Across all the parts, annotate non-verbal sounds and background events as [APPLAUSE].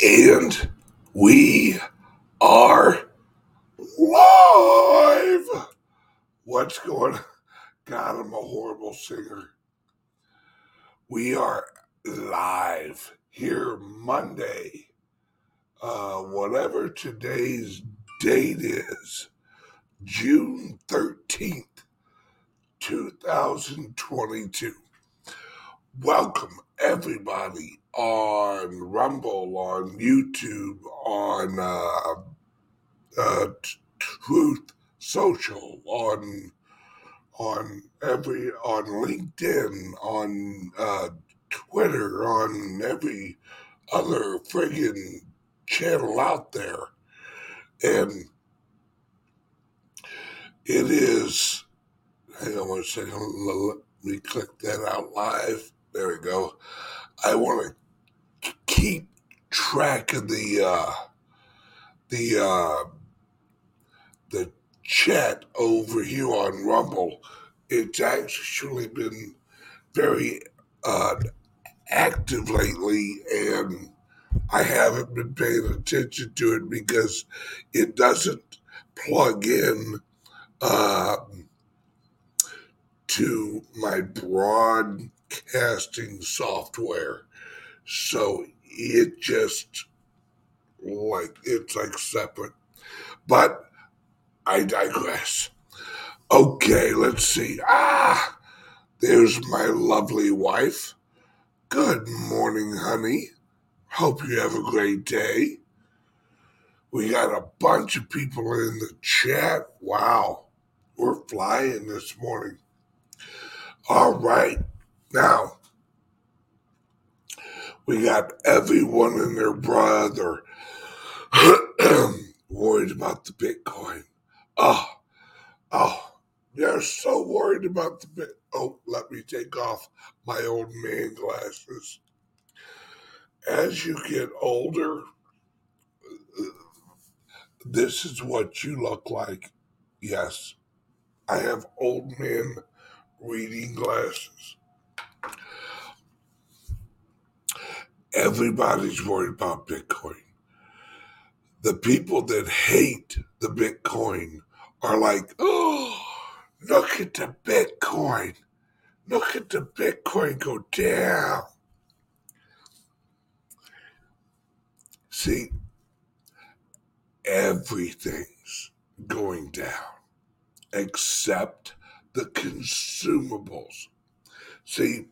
And we are live. What's going on? God, I'm a horrible singer. We are live here Monday, uh, whatever today's date is, June 13th, 2022. Welcome, everybody, on Rumble, on YouTube, on uh, uh, Truth Social, on on every on LinkedIn, on uh, Twitter, on every other friggin' channel out there, and it is. Hang on one second. Let me click that out live. There we go. I want to keep track of the uh, the uh, the chat over here on Rumble. It's actually been very uh, active lately, and I haven't been paying attention to it because it doesn't plug in uh, to my broadcasting software. So it just like it's like separate. But I digress. Okay, let's see. Ah, there's my lovely wife. Good morning, honey. Hope you have a great day. We got a bunch of people in the chat. Wow, we're flying this morning. All right, now we got everyone and their brother [CLEARS THROAT] worried about the Bitcoin. Oh, oh, they're so worried about the bit. Oh, let me take off my old man glasses. As you get older, this is what you look like. Yes, I have old man reading glasses. Everybody's worried about Bitcoin. The people that hate the Bitcoin are like, oh, look at the Bitcoin. Look at the Bitcoin go down. See, everything's going down except the consumables. See,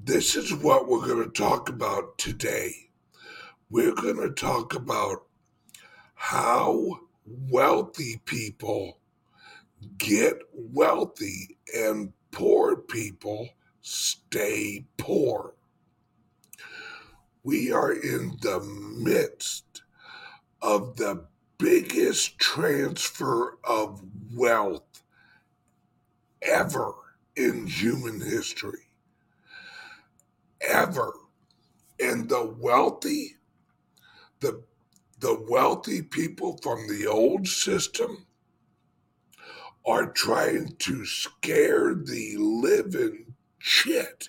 this is what we're going to talk about today. We're going to talk about how wealthy people get wealthy and poor people stay poor. We are in the midst of the biggest transfer of wealth ever in human history. Ever. And the wealthy, the the wealthy people from the old system are trying to scare the living shit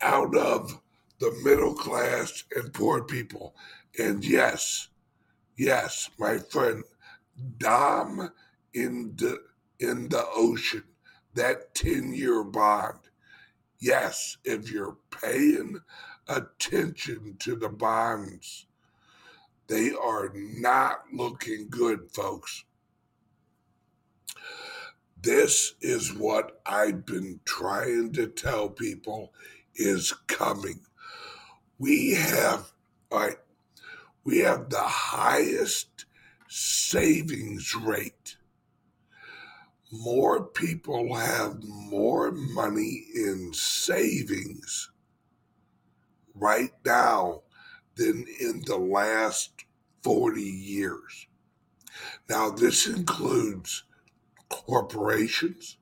out of the middle class and poor people. And yes, yes, my friend, Dom in the in the ocean, that 10-year bond. Yes, if you're paying attention to the bonds, they are not looking good, folks. This is what I've been trying to tell people is coming. We have, all right, we have the highest savings rate. More people have more money in savings right now than in the last 40 years. Now, this includes corporations,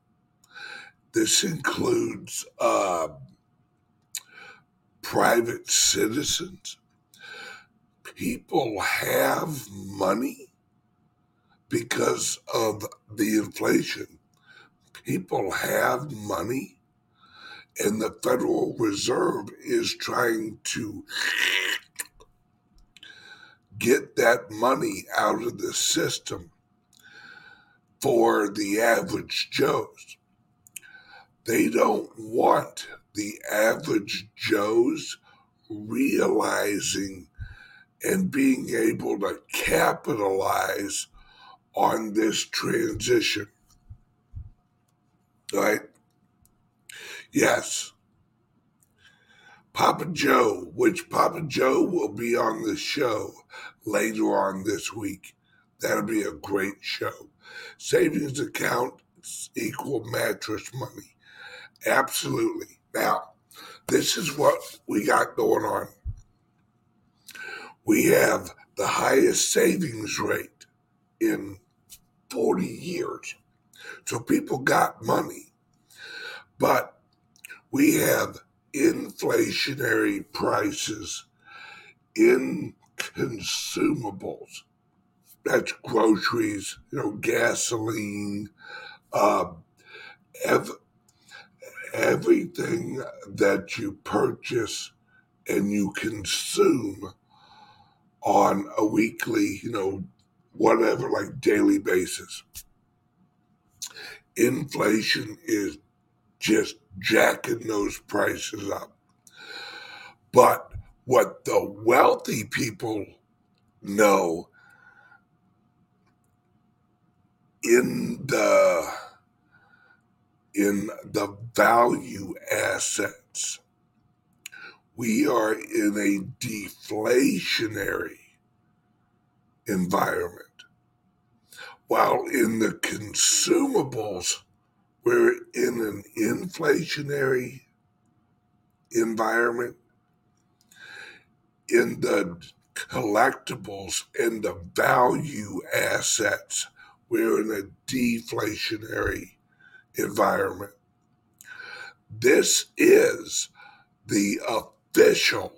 this includes uh, private citizens. People have money because of the inflation. People have money, and the Federal Reserve is trying to get that money out of the system for the average Joes. They don't want the average Joes realizing and being able to capitalize on this transition. Right? Yes. Papa Joe, which Papa Joe will be on the show later on this week. That'll be a great show. Savings accounts equal mattress money. Absolutely. Now, this is what we got going on. We have the highest savings rate in 40 years. So people got money. But we have inflationary prices in consumables. That's groceries, you know, gasoline, uh, ev- everything that you purchase and you consume on a weekly, you know, whatever, like daily basis. Inflation is just jacking those prices up. But what the wealthy people know in the in the value assets we are in a deflationary environment while in the consumables we're in an inflationary environment in the collectibles and the value assets, we're in a deflationary environment. This is the official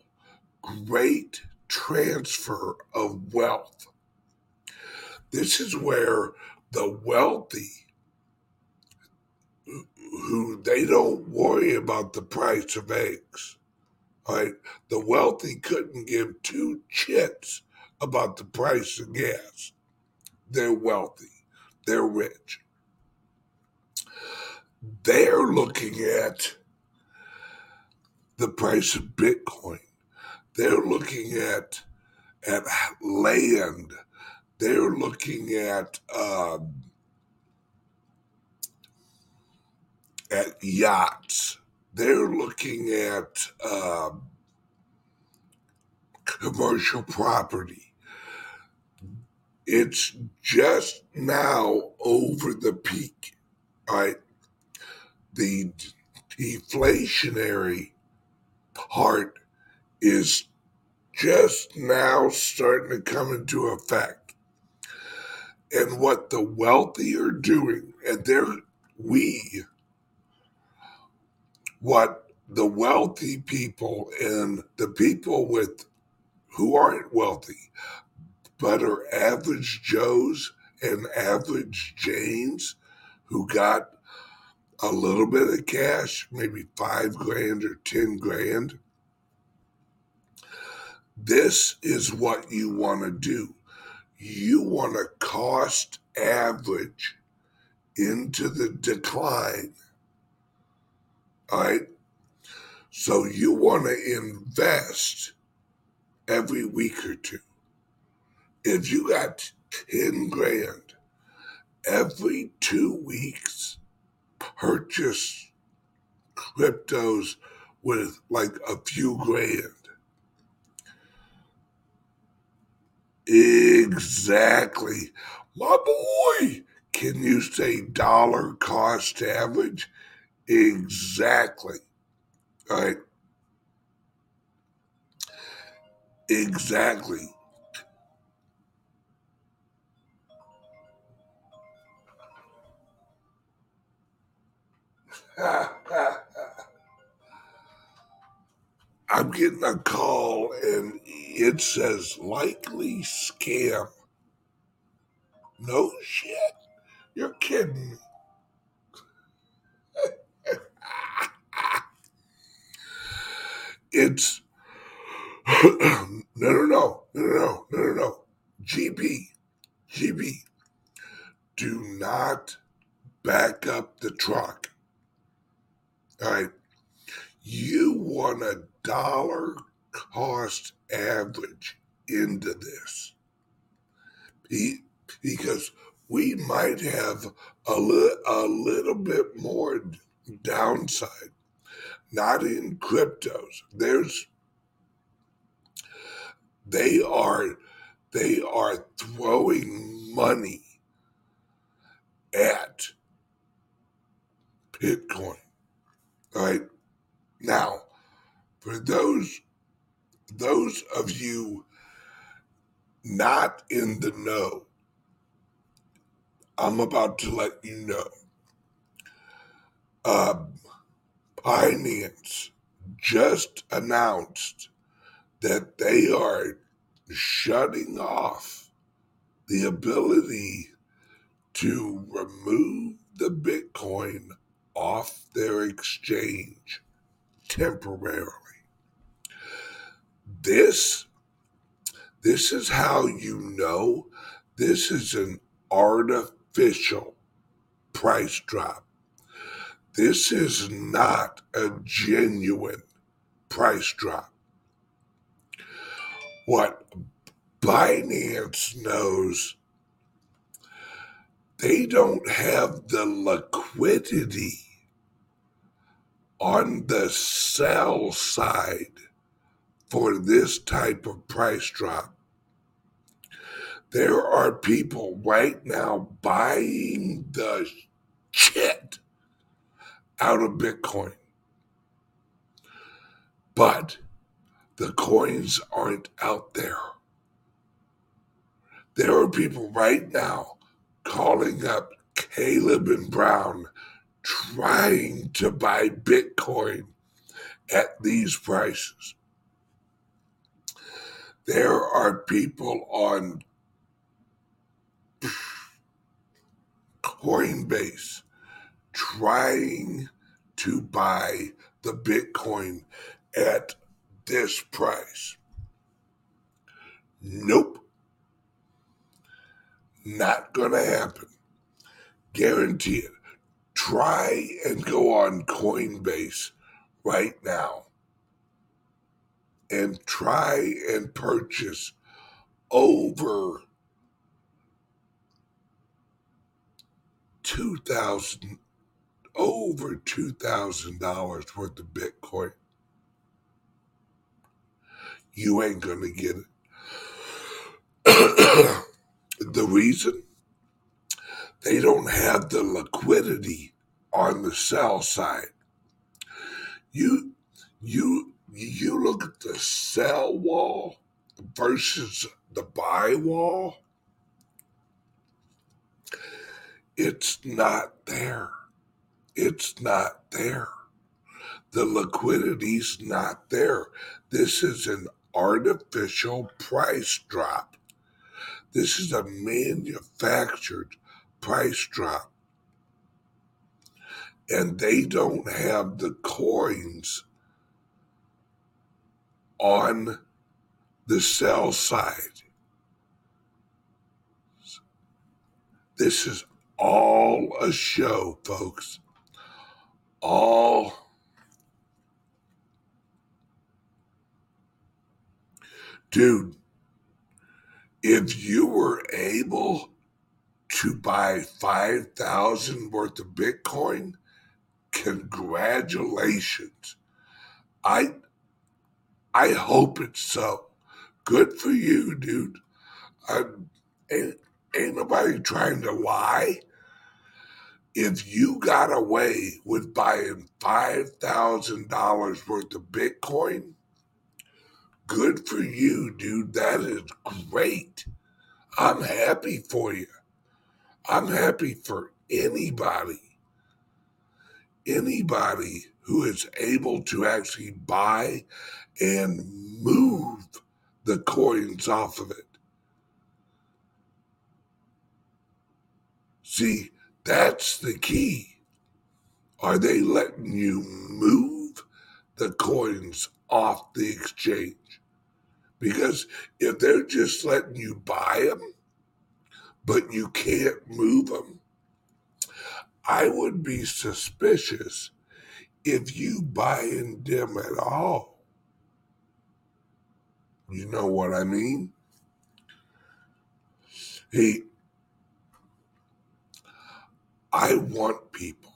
great transfer of wealth. This is where the wealthy who they don't worry about the price of eggs. Right? The wealthy couldn't give two chits about the price of gas. They're wealthy. They're rich. They're looking at the price of Bitcoin. They're looking at at land. They're looking at um, at yachts. They're looking at um, commercial property. It's just now over the peak, right? The deflationary part is just now starting to come into effect. And what the wealthy are doing, and they're we what the wealthy people and the people with who aren't wealthy but are average Joes and average Janes who got a little bit of cash, maybe five grand or 10 grand. This is what you want to do. You want to cost average into the decline all right. So you want to invest every week or two. If you got 10 grand every two weeks, purchase cryptos with like a few grand. Exactly. My boy, can you say dollar cost average? Exactly. Right? Exactly. [LAUGHS] I'm getting a call and it says likely scam. No shit. You're kidding me. It's no, no, no. no, no, no, no, no. GB, GB, do not back up the truck. All right. You want a dollar cost average into this. Because we might have a, li- a little bit more downside, not in cryptos. There's they are they are throwing money at Bitcoin. right Now, for those those of you not in the know, I'm about to let you know. Um, Binance just announced that they are shutting off the ability to remove the Bitcoin off their exchange temporarily. This this is how you know this is an artificial price drop. This is not a genuine price drop. What Binance knows, they don't have the liquidity on the sell side for this type of price drop. There are people right now buying the shit out of Bitcoin. But the coins aren't out there. There are people right now calling up Caleb and Brown trying to buy Bitcoin at these prices. There are people on Coinbase trying to buy the Bitcoin at this price. Nope. Not going to happen. Guarantee it. Try and go on Coinbase right now and try and purchase over 2000 over $2,000 worth of Bitcoin. You ain't going to get it. [CLEARS THROAT] the reason they don't have the liquidity on the sell side. You you you look at the sell wall versus the buy wall. It's not there. It's not there. The liquidity's not there. This is an artificial price drop. This is a manufactured price drop. And they don't have the coins on the sell side. This is all a show, folks. All dude, if you were able to buy 5,000 worth of Bitcoin, congratulations. I I hope it's so. Good for you, dude. I'm, ain't, ain't nobody trying to lie. If you got away with buying $5,000 worth of Bitcoin, good for you, dude. That is great. I'm happy for you. I'm happy for anybody, anybody who is able to actually buy and move the coins off of it. See, that's the key. Are they letting you move the coins off the exchange? Because if they're just letting you buy them, but you can't move them, I would be suspicious if you buy in them at all. You know what I mean? Hey, I want people,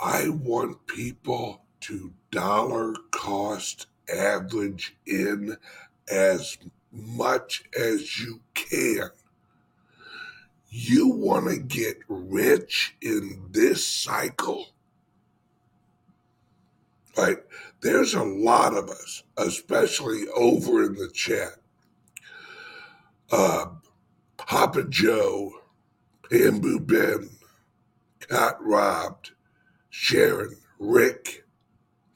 I want people to dollar cost average in as much as you can. You want to get rich in this cycle? Right? There's a lot of us, especially over in the chat. Uh, Papa Joe, Bamboo Ben, Got Robbed, Sharon, Rick,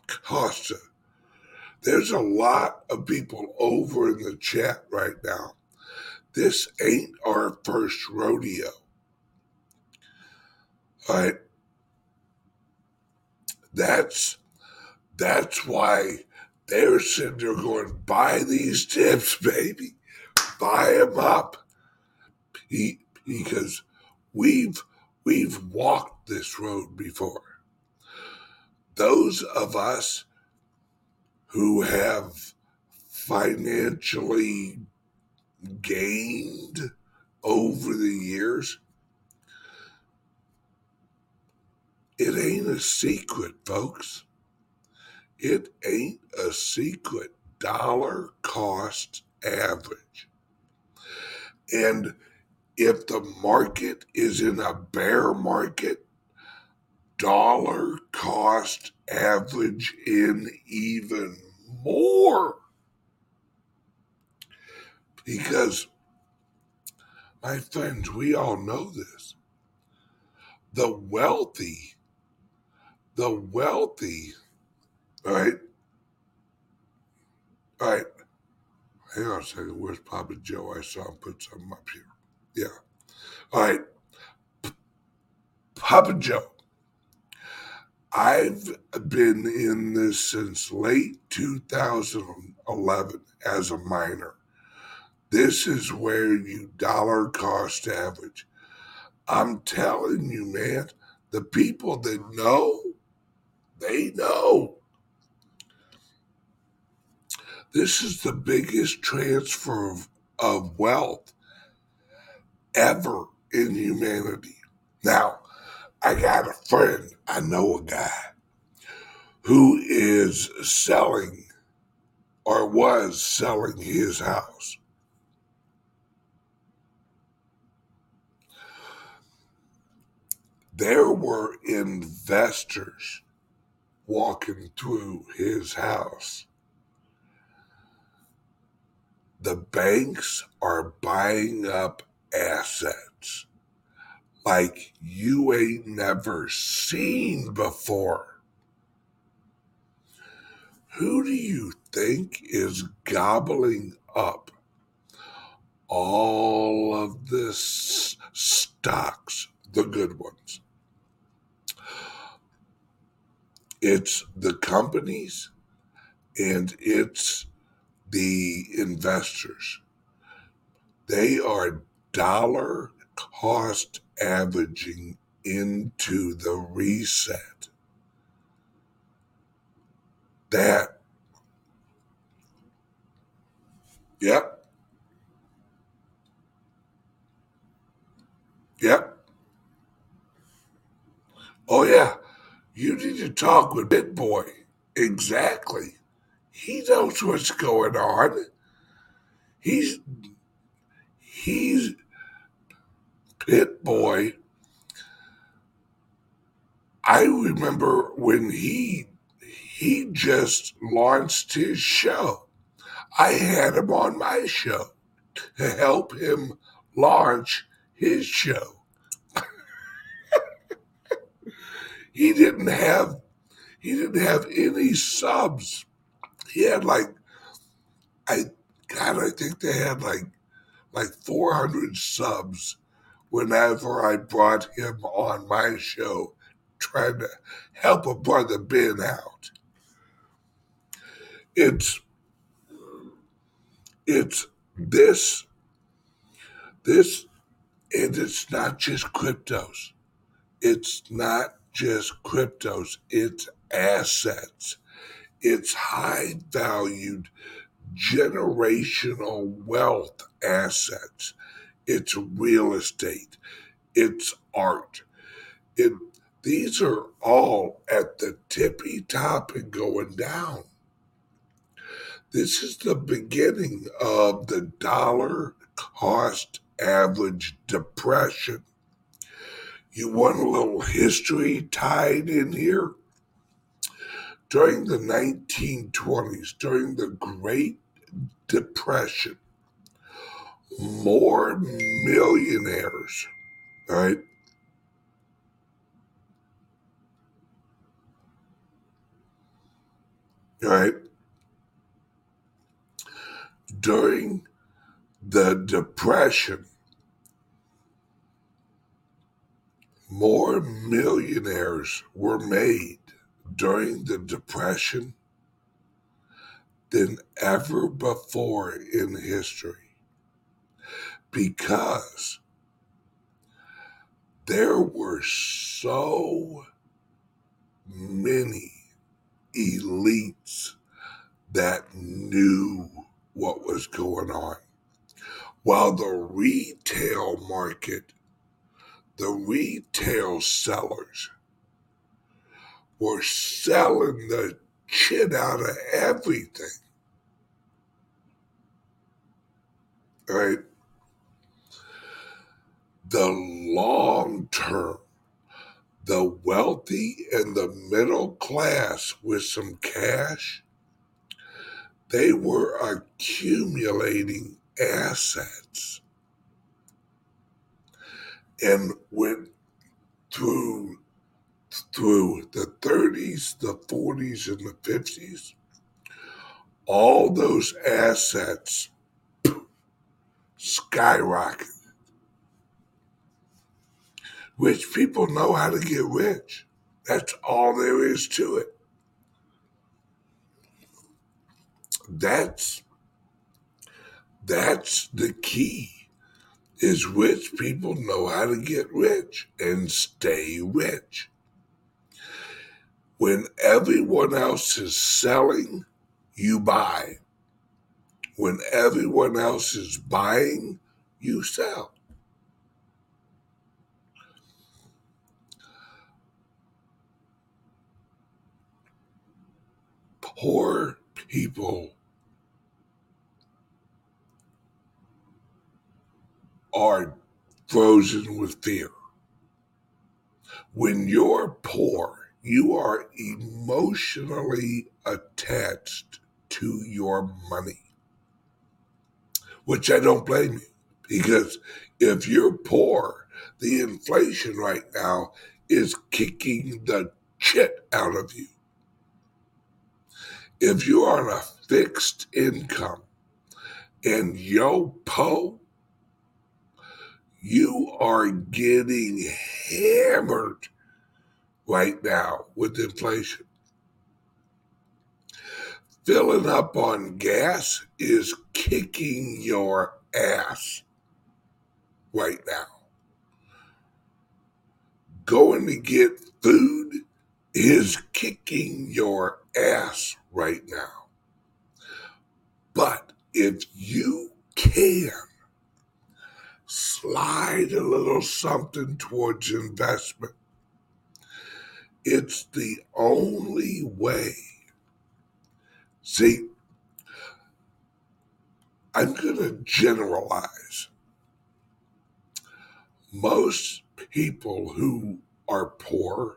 Costa. There's a lot of people over in the chat right now. This ain't our first rodeo. All right. That's that's why they're sitting there going, buy these tips, baby. Buy them up. Because we've we've walked this road before. Those of us who have financially gained over the years, it ain't a secret, folks. It ain't a secret. Dollar cost average. And if the market is in a bear market, dollar cost average in even more. Because, my friends, we all know this. The wealthy, the wealthy, all right? All right. Hang on a second. Where's Papa Joe? I saw him put something up here. Yeah. All right. Papa Joe. I've been in this since late 2011 as a miner. This is where you dollar cost average. I'm telling you, man, the people that know, they know. This is the biggest transfer of, of wealth ever in humanity. Now, I got a friend, I know a guy who is selling or was selling his house. There were investors walking through his house. The banks are buying up assets like you ain't never seen before. Who do you think is gobbling up all of this stocks, the good ones? It's the companies and it's the investors. They are dollar cost averaging into the reset. That, yep. Yep. Oh, yeah. You need to talk with BitBoy. Exactly. He knows what's going on. He's he's BitBoy. I remember when he he just launched his show. I had him on my show to help him launch his show. [LAUGHS] he didn't have he didn't have any subs. He had like I God, I think they had like like 400 subs whenever I brought him on my show, trying to help a brother Ben out. It's it's this, this, and it's not just cryptos. It's not just cryptos. It's assets. It's high valued generational wealth assets. It's real estate. It's art. It, these are all at the tippy top and going down. This is the beginning of the dollar cost average depression. You want a little history tied in here? During the 1920s, during the Great Depression, more millionaires, right? Right? During the Depression, more millionaires were made during the Depression than ever before in history because there were so many elites that knew what was going on. While the retail market, the retail sellers were selling the shit out of everything. Right? The long term, the wealthy and the middle class with some cash, they were accumulating assets and went through through the 30s, the 40s, and the 50s, all those assets skyrocketed. Rich people know how to get rich. That's all there is to it. That's that's the key is rich people know how to get rich and stay rich. When everyone else is selling, you buy. When everyone else is buying, you sell. Poor people are frozen with fear. When you're poor, you are emotionally attached to your money, which I don't blame you because if you're poor, the inflation right now is kicking the shit out of you. If you're on a fixed income and yo po, you are getting hammered right now with inflation. Filling up on gas is kicking your ass right now. Going to get food is kicking your ass right now. But if you can slide a little something towards investment, it's the only way. See, I'm going to generalize. Most people who are poor,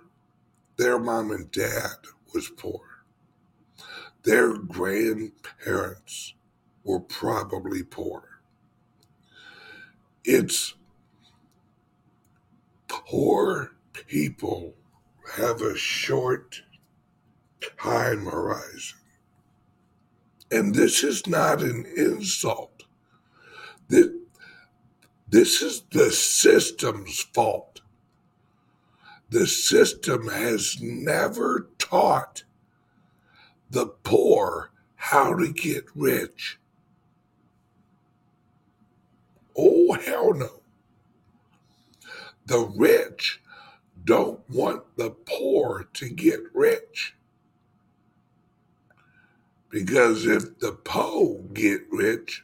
their mom and dad was poor. Their grandparents were probably poor. It's poor people have a short time horizon. And this is not an insult. This, is the system's fault. The system has never taught the poor how to get rich. Oh, hell no. The rich don't want the poor to get rich. Because if the poor get rich,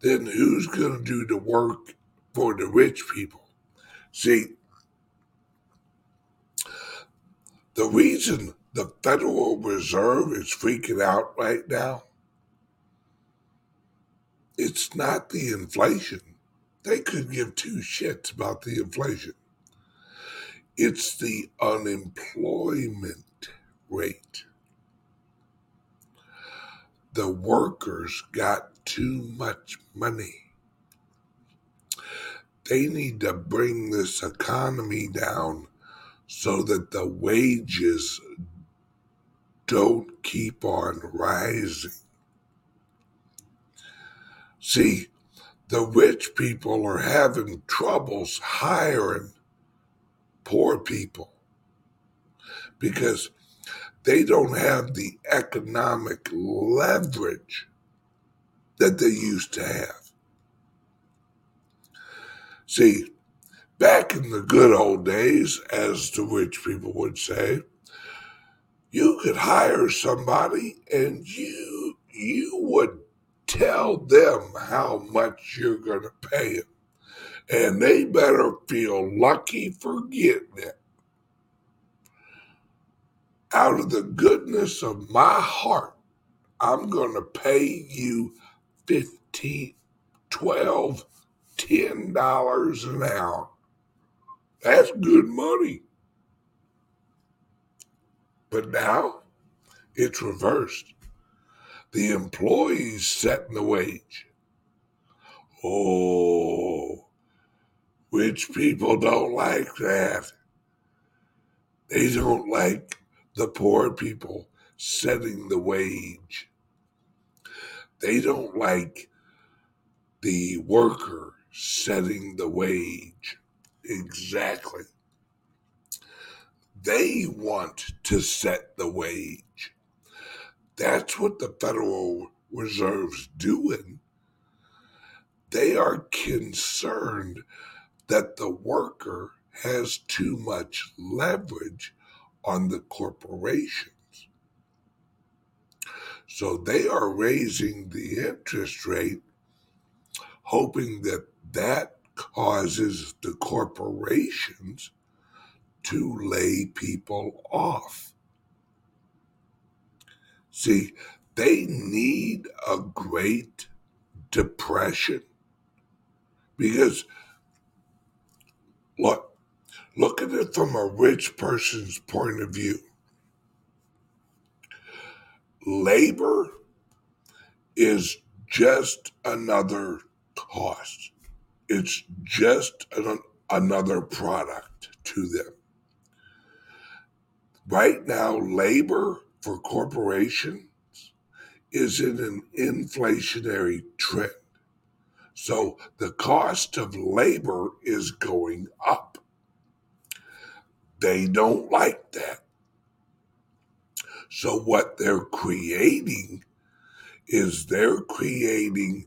then who's going to do the work for the rich people? See, the reason the Federal Reserve is freaking out right now, it's not the inflation. They could give two shits about the inflation. It's the unemployment rate. The workers got too much money. They need to bring this economy down so that the wages don't keep on rising. See, the rich people are having troubles hiring poor people because they don't have the economic leverage that they used to have. See, back in the good old days, as the rich people would say, you could hire somebody and you you would tell them how much you're going to pay them. And they better feel lucky for getting it. Out of the goodness of my heart, I'm going to pay you 15, 12, 10 dollars an hour. That's good money. But now it's reversed. The employees setting the wage. Oh, rich people don't like that. They don't like the poor people setting the wage. They don't like the worker setting the wage. Exactly. They want to set the wage. That's what the Federal Reserve's doing. They are concerned that the worker has too much leverage on the corporations. So they are raising the interest rate, hoping that that causes the corporations to lay people off. See, they need a great depression because look, look at it from a rich person's point of view. Labor is just another cost. It's just an, another product to them. Right now, labor for corporations is in an inflationary trend. So the cost of labor is going up. They don't like that. So what they're creating is they're creating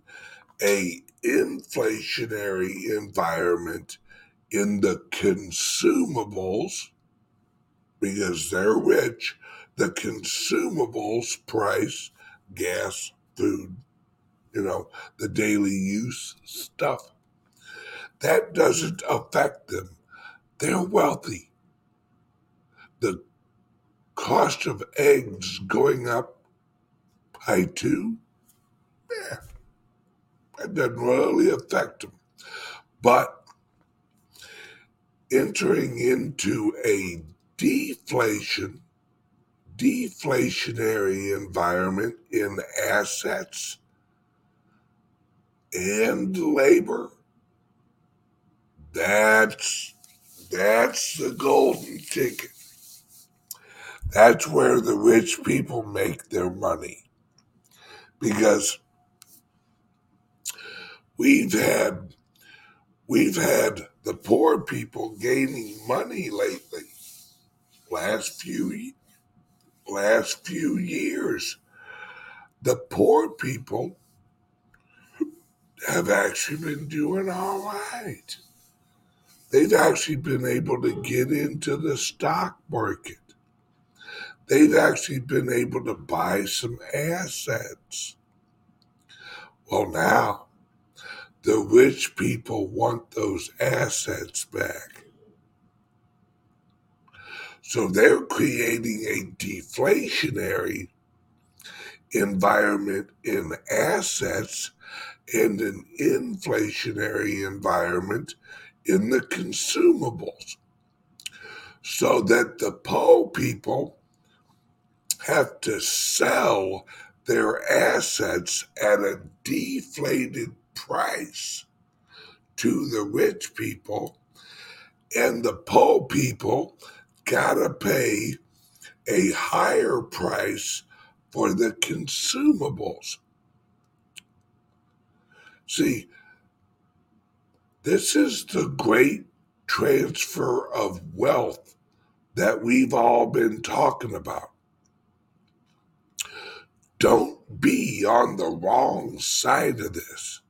a inflationary environment in the consumables because they're rich the consumables price gas food you know the daily use stuff that doesn't affect them. They're wealthy. The cost of eggs going up by two, yeah, that doesn't really affect them. But entering into a deflation, deflationary environment in assets and labor, that's that's the golden ticket. That's where the rich people make their money. Because we've had we've had the poor people gaining money lately. Last few last few years. The poor people have actually been doing all right. They've actually been able to get into the stock market. They've actually been able to buy some assets. Well, now the rich people want those assets back. So they're creating a deflationary environment in assets and an inflationary environment in the consumables. So that the poor people have to sell their assets at a deflated price to the rich people and the poor people gotta pay a higher price for the consumables See, this is the great transfer of wealth that we've all been talking about. Don't be on the wrong side of this.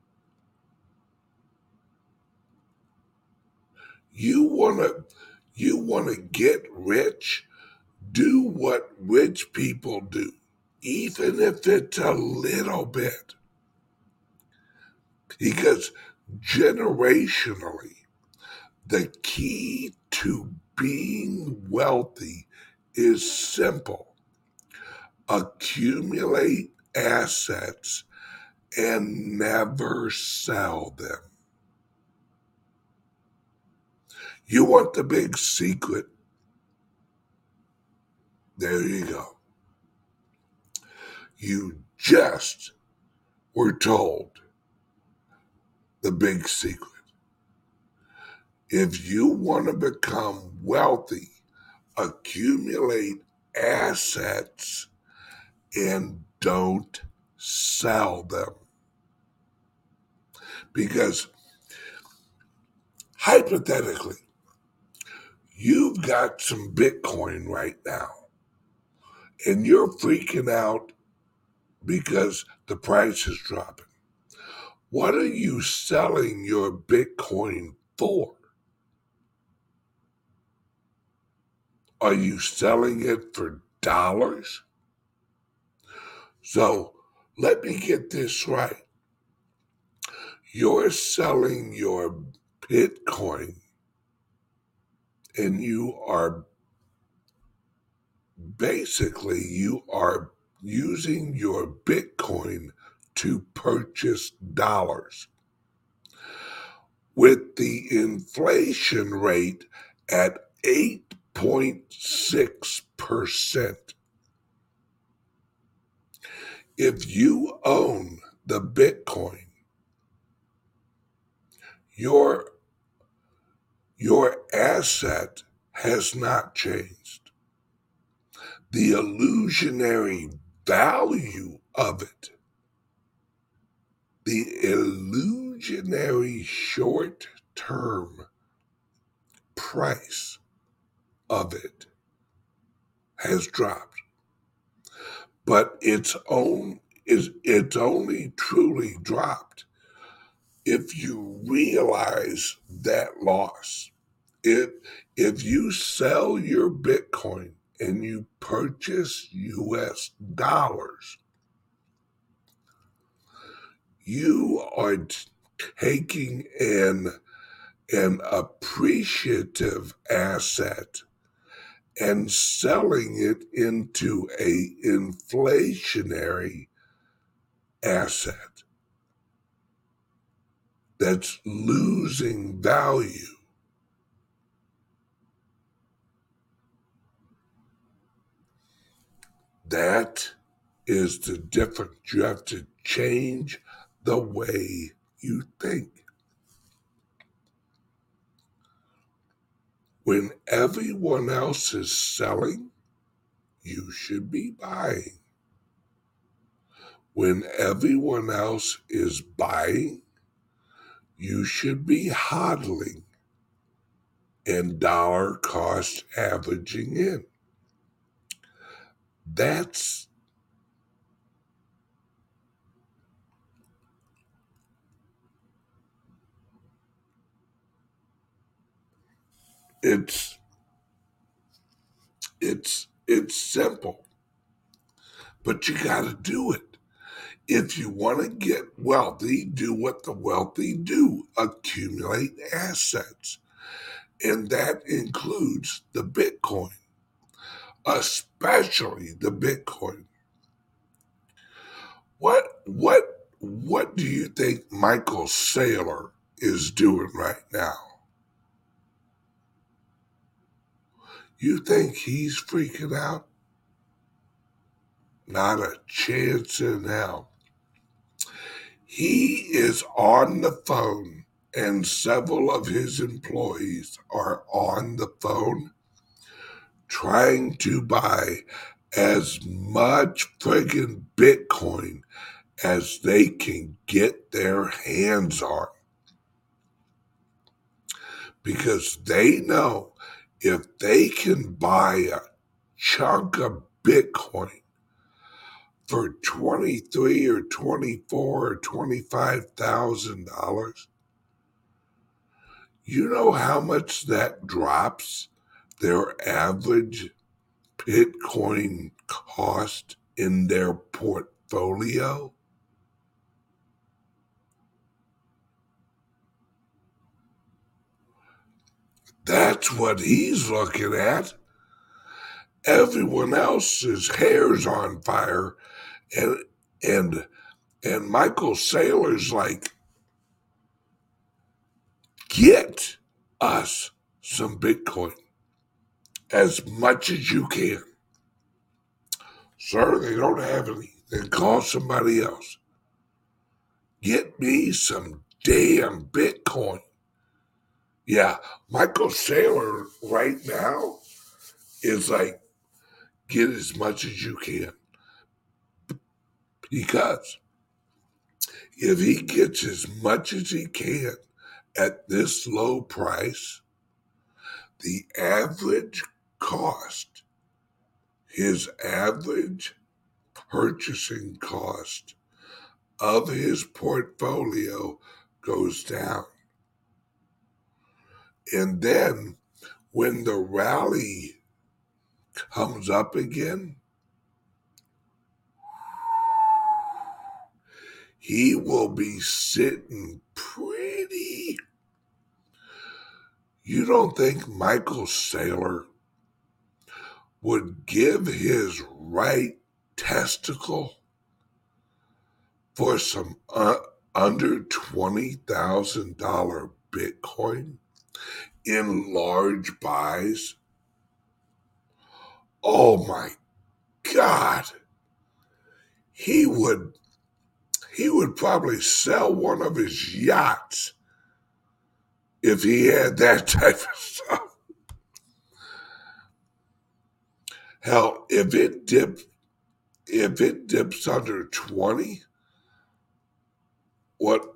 You want to you want to get rich, do what rich people do, even if it's a little bit. Because generationally, the key to being wealthy is simple accumulate assets and never sell them. You want the big secret? There you go. You just were told the big secret. If you want to become wealthy, accumulate assets and don't sell them. Because hypothetically, you've got some Bitcoin right now and you're freaking out because the price is dropping. What are you selling your Bitcoin for? Are you selling it for dollars? So let me get this right. You're selling your Bitcoin and you are basically you are using your Bitcoin to purchase dollars. With the inflation rate at 8.6%, if you own the Bitcoin, your, your asset has not changed. The illusionary value of it the illusionary short term price of it has dropped. But its own is it's only truly dropped if you realize that loss. If if you sell your Bitcoin and you purchase US dollars, you are taking an an appreciative asset and selling it into a inflationary asset. That's losing value. That is the difference. You have to change the way you think. When everyone else is selling, you should be buying. When everyone else is buying, you should be hodling and dollar cost averaging in. That's It's it's it's simple, but you got to do it. If you want to get wealthy, do what the wealthy do: accumulate assets, and that includes the Bitcoin, especially the Bitcoin. What what what do you think Michael Saylor is doing right now? You think he's freaking out? Not a chance in hell. He is on the phone, and several of his employees are on the phone trying to buy as much friggin' Bitcoin as they can get their hands on. Because they know if they can buy a chunk of Bitcoin for twenty three or twenty four or twenty five thousand dollars, you know how much that drops their average Bitcoin cost in their portfolio? That's what he's looking at. Everyone else's hair's on fire, and and and Michael Saylor's like, get us some Bitcoin as much as you can. Sir, they don't have any. Then call somebody else. Get me some damn Bitcoin. Yeah, Michael Saylor right now is like, get as much as you can. Because if he gets as much as he can at this low price, the average cost, his average purchasing cost of his portfolio goes down. And then when the rally comes up again, he will be sitting pretty. You don't think Michael Saylor would give his right testicle for some uh, under $20,000 Bitcoin in large buys? Oh my God. He would he would probably sell one of his yachts if he had that [LAUGHS] type of stuff. Hell, if it dips if it dips under 20, what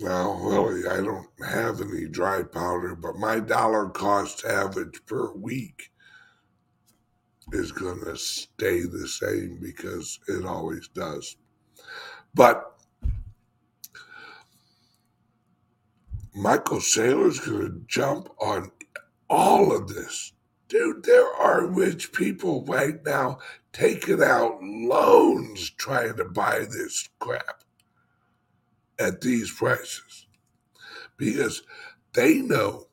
well, really, I don't have any dry powder, but my dollar cost average per week is going to stay the same because it always does. But Michael Saylor's going to jump on all of this. Dude, there are rich people right now taking out loans trying to buy this crap at these prices. Because they know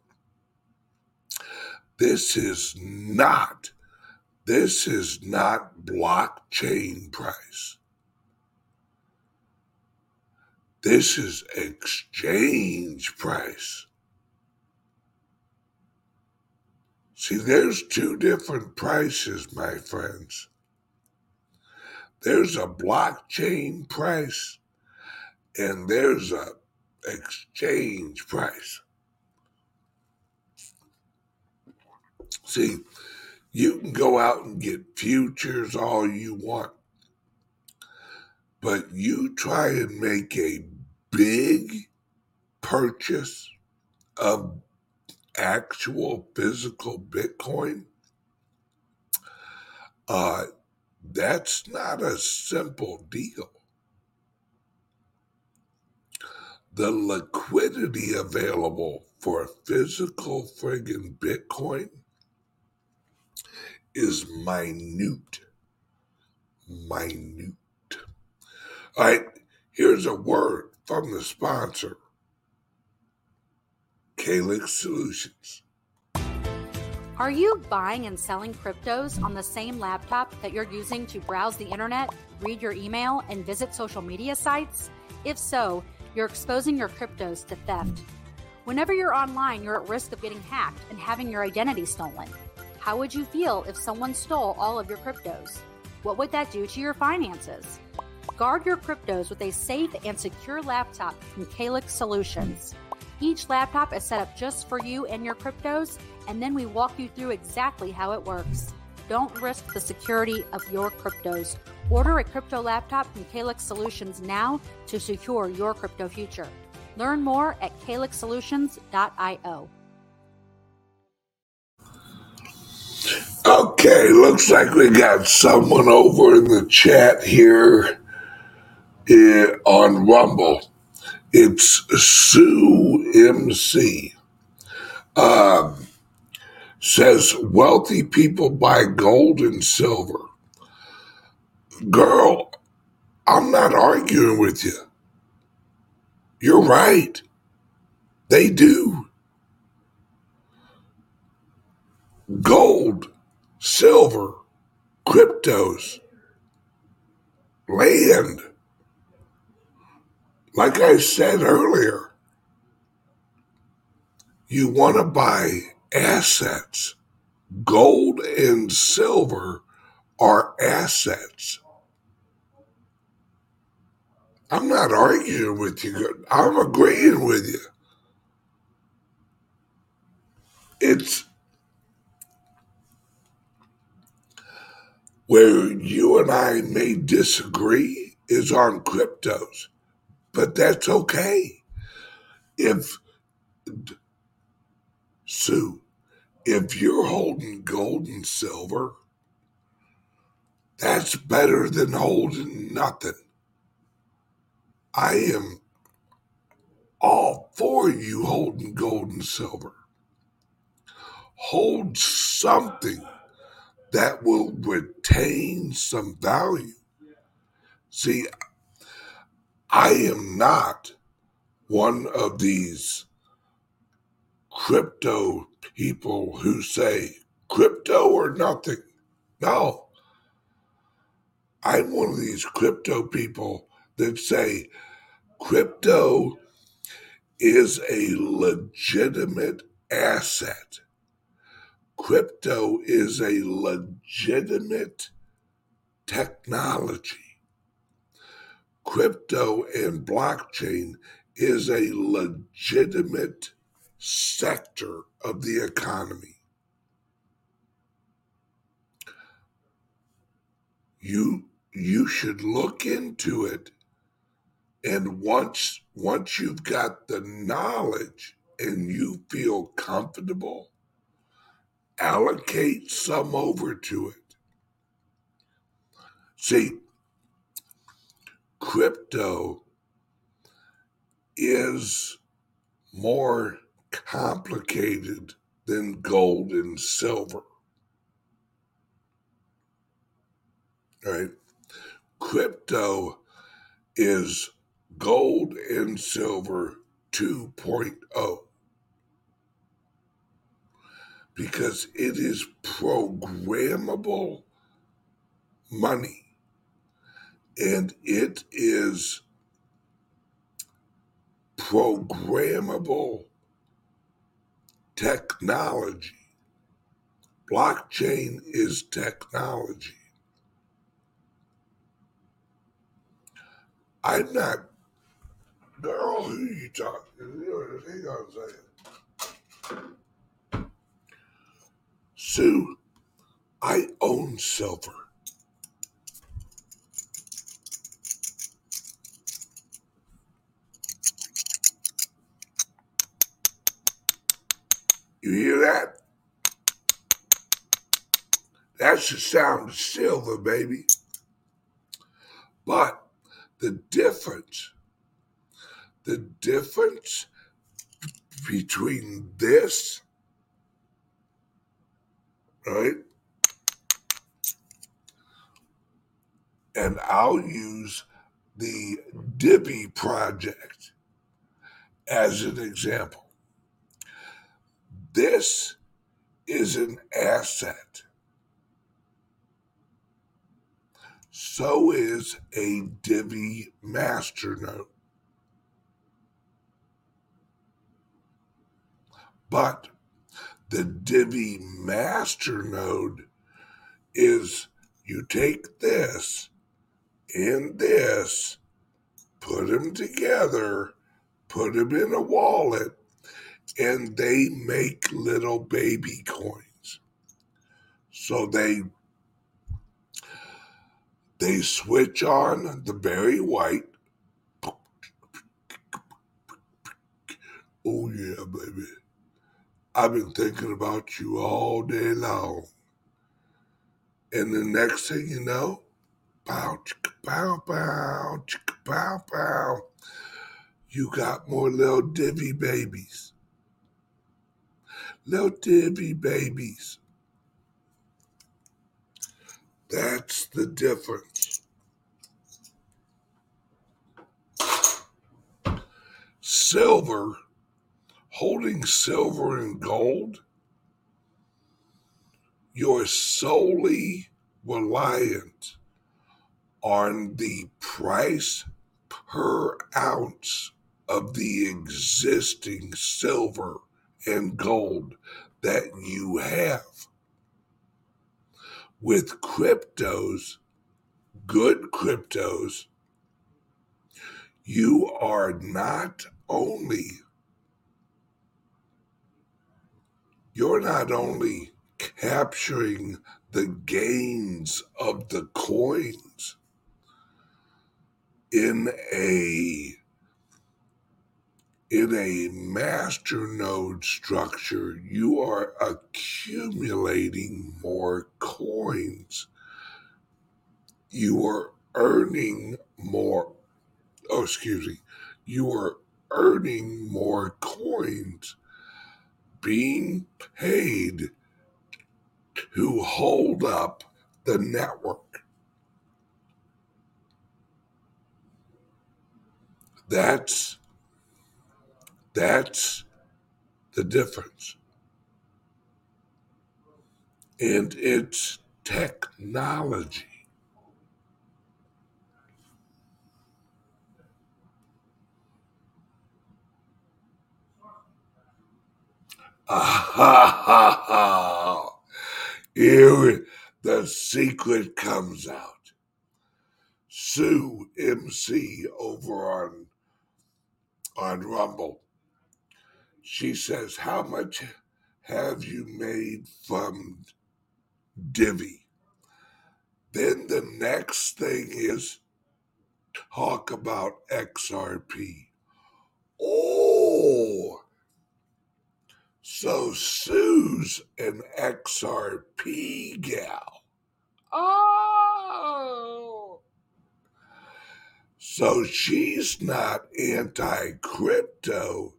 this is not this is not blockchain price. This is exchange price. See there's two different prices my friends. There's a blockchain price and there's a exchange price. See, you can go out and get futures all you want, but you try and make a big purchase of actual physical Bitcoin, uh, that's not a simple deal. The liquidity available for physical friggin' Bitcoin is minute. Minute. All right, here's a word from the sponsor Calyx Solutions. Are you buying and selling cryptos on the same laptop that you're using to browse the internet, read your email, and visit social media sites? If so, you're exposing your cryptos to theft. Whenever you're online, you're at risk of getting hacked and having your identity stolen. How would you feel if someone stole all of your cryptos? What would that do to your finances? Guard your cryptos with a safe and secure laptop from Calyx Solutions. Each laptop is set up just for you and your cryptos, and then we walk you through exactly how it works. Don't risk the security of your cryptos. Order a crypto laptop from Calyx Solutions now to secure your crypto future. Learn more at calyxsolutions.io. Okay, looks like we got someone over in the chat here eh, on Rumble. It's Sue MC. Um, says wealthy people buy gold and silver. Girl, I'm not arguing with you. You're right. They do. Gold, silver, cryptos, land. Like I said earlier, you want to buy assets. Gold and silver are assets. I'm not arguing with you. I'm agreeing with you. It's where you and I may disagree is on cryptos, but that's okay. If Sue, if you're holding gold and silver, that's better than holding nothing. I am all for you holding gold and silver. Hold something that will retain some value. See, I am not one of these crypto people who say crypto or nothing. No. I'm one of these crypto people that say crypto is a legitimate asset. Crypto is a legitimate technology. Crypto and blockchain is a legitimate sector of the economy. You you should look into it and once once you've got the knowledge and you feel comfortable allocate some over to it see crypto is more complicated than gold and silver. Right. Crypto is gold and silver 2.0 because it is programmable money and it is programmable technology. Blockchain is technology. I'm not, girl, who you talking to? Hang on a second. Sue, I own silver. You hear that? That's the sound of silver, baby. But the difference the difference between this, right? And I'll use the Divi project as an example. This is an asset. So is a Divi master node. But the Divi master node is you take this and this, put them together, put them in a wallet, and they make little baby coins. So they they switch on the Barry White. Oh yeah, baby. I've been thinking about you all day long. And the next thing you know, pow, chicka, pow, pow, chicka, pow, pow, you got more little Divi babies. Little Divi babies. That's the difference. Silver, holding silver and gold, you're solely reliant on the price per ounce of the existing silver and gold that you have. With cryptos, good cryptos, you are not only you're not only capturing the gains of the coins in a in a master node structure, you are accumulating more coins. You are earning more, oh, excuse me, you are earning more coins being paid to hold up the network. That's that's the difference. And it's technology. Ah, ha, ha, ha. Here the secret comes out. Sue MC over on on Rumble. She says, How much have you made from Divi? Then the next thing is talk about XRP. Oh, so Sue's an XRP gal. Oh. So she's not anti crypto,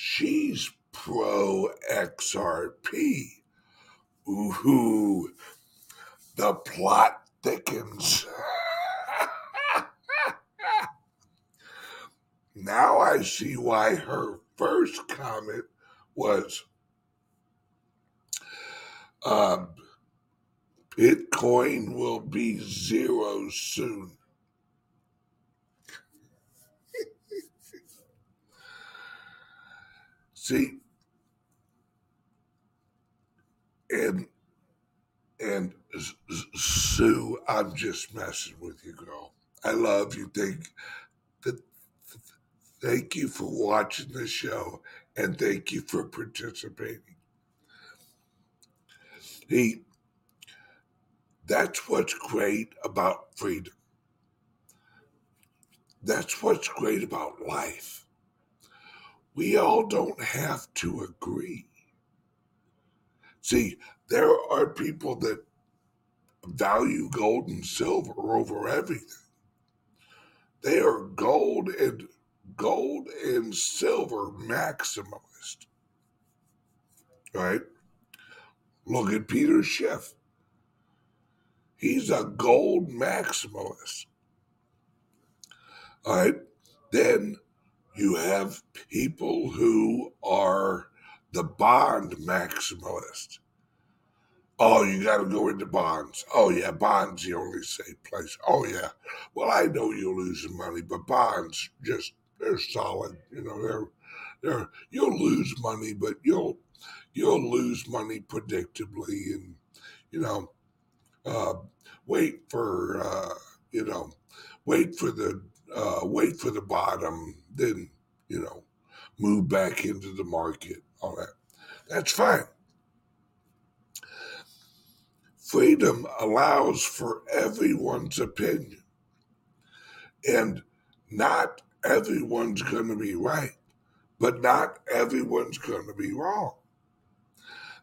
she's pro XRP. Ooh, the plot thickens. [LAUGHS] now I see why her first comment was um, Bitcoin will be zero soon. See, and and Sue, I'm just messing with you, girl. I love you. Thank, thank you for watching the show, and thank you for participating. See, that's what's great about freedom. That's what's great about life. We all don't have to agree. See, there are people that value gold and silver over everything. They are gold and gold and silver maximalist. Right? Look at Peter Schiff. He's a gold maximalist. All right. Then you have people who are the bond maximalist. Oh, you got to go into bonds. Oh, yeah, bonds the only safe place. Oh, yeah. Well, I know you'll lose money, but bonds just they're solid. You know, they're they're you'll lose money, but you'll you'll lose money predictably, and you know, uh, wait for uh, you know, wait for the uh, wait for the bottom, then you know, move back into the market. All that. That's fine. Freedom allows for everyone's opinion. And not everyone's going to be right, but not everyone's going to be wrong.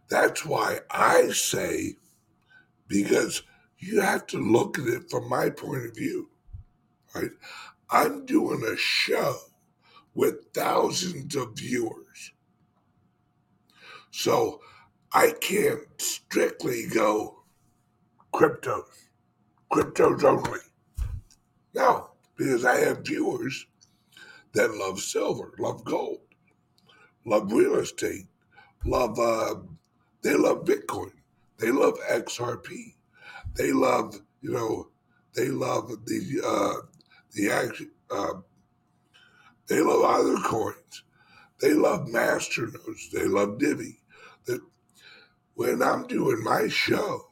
That's why I say, because you have to look at it from my point of view, right? I'm doing a show with thousands of viewers. So I can't strictly go cryptos, cryptos only. No, because I have viewers that love silver, love gold, love real estate, love uh, they love Bitcoin, they love XRP, they love you know they love the uh, the action uh, they love other coins, they love Masternodes, they love Divi. That when I'm doing my show,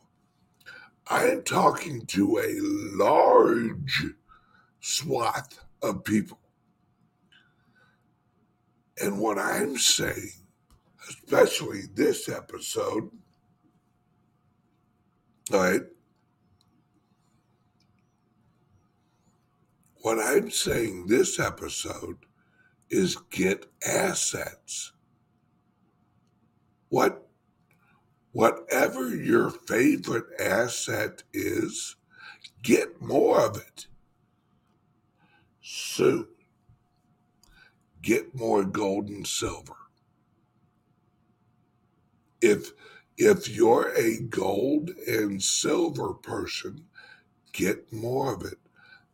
I am talking to a large swath of people. And what I'm saying, especially this episode, right, what I'm saying this episode is get assets. What whatever your favorite asset is, get more of it soon. Get more gold and silver. If if you're a gold and silver person, get more of it.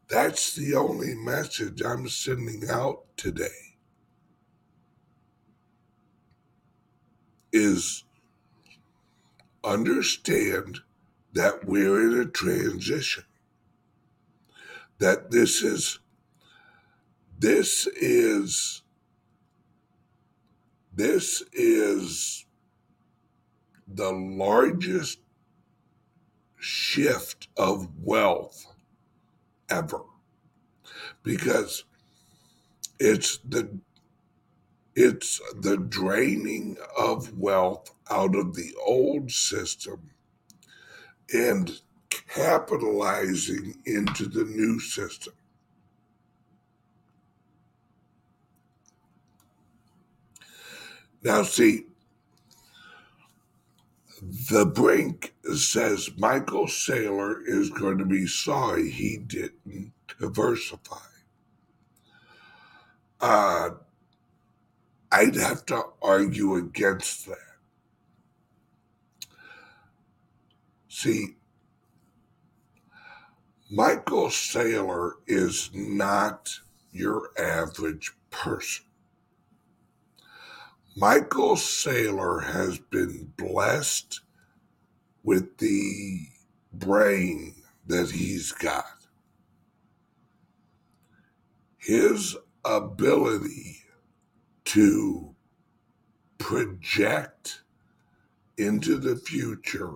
That's the only message I'm sending out today. Is understand that we're in a transition. That this is this is this is the largest shift of wealth ever because it's the it's the draining of wealth out of the old system and capitalizing into the new system. Now, see, the Brink says Michael Saylor is going to be sorry he didn't diversify. Uh, I'd have to argue against that. See, Michael Saylor is not your average person. Michael Saylor has been blessed with the brain that he's got. His ability to project into the future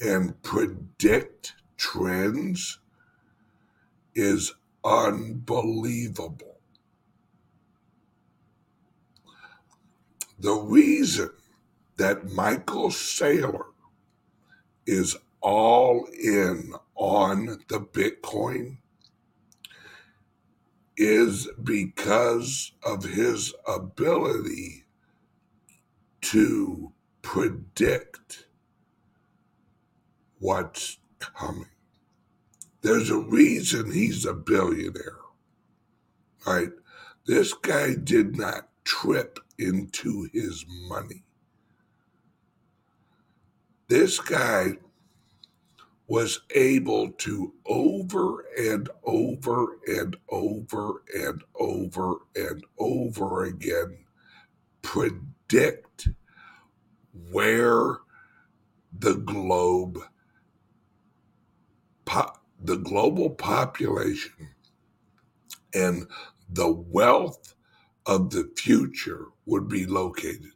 and predict trends is unbelievable. The reason that Michael Saylor is all in on the Bitcoin is because of his ability to predict what's coming. There's a reason he's a billionaire. right? This guy did not trip into his money. This guy was able to over and over and over and over and over again predict where the globe po- the global population and the wealth of the future would be located.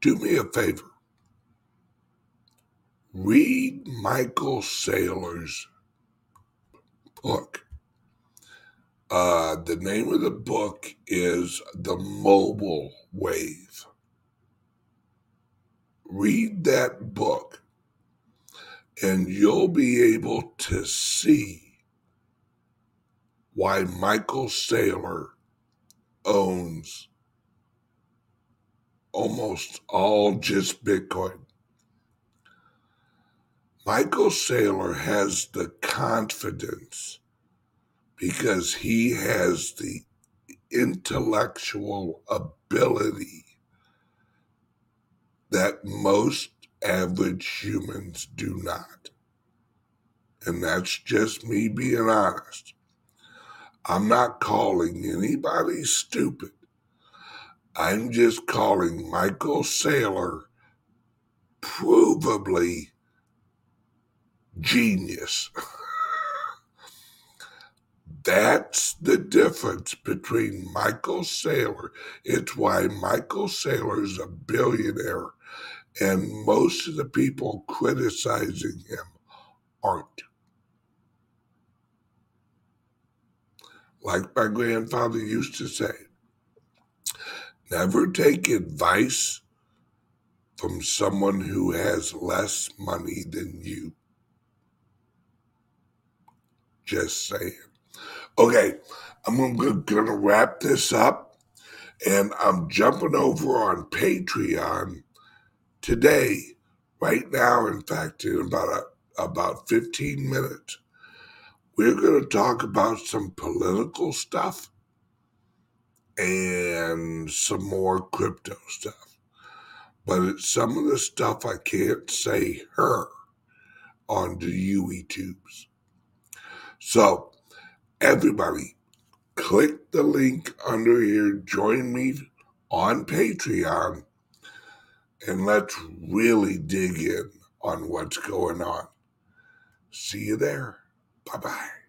Do me a favor. Read Michael Saylor's book. Uh, the name of the book is The Mobile Wave. Read that book, and you'll be able to see why Michael Saylor owns almost all just Bitcoin. Michael Saylor has the confidence because he has the intellectual ability that most average humans do not. And that's just me being honest. I'm not calling anybody stupid. I'm just calling Michael Saylor provably genius. [LAUGHS] That's the difference between Michael Saylor. It's why Michael Saylor is a billionaire and most of the people criticizing him aren't. Like my grandfather used to say, never take advice from someone who has less money than you. Just saying. Okay, I'm to wrap this up and I'm jumping over on Patreon today, right now, in fact, in about a, about 15 minutes. We're going to talk about some political stuff and some more crypto stuff. But it's some of the stuff I can't say her on the YouTubes. So, everybody, click the link under here, join me on Patreon, and let's really dig in on what's going on. See you there. Apa.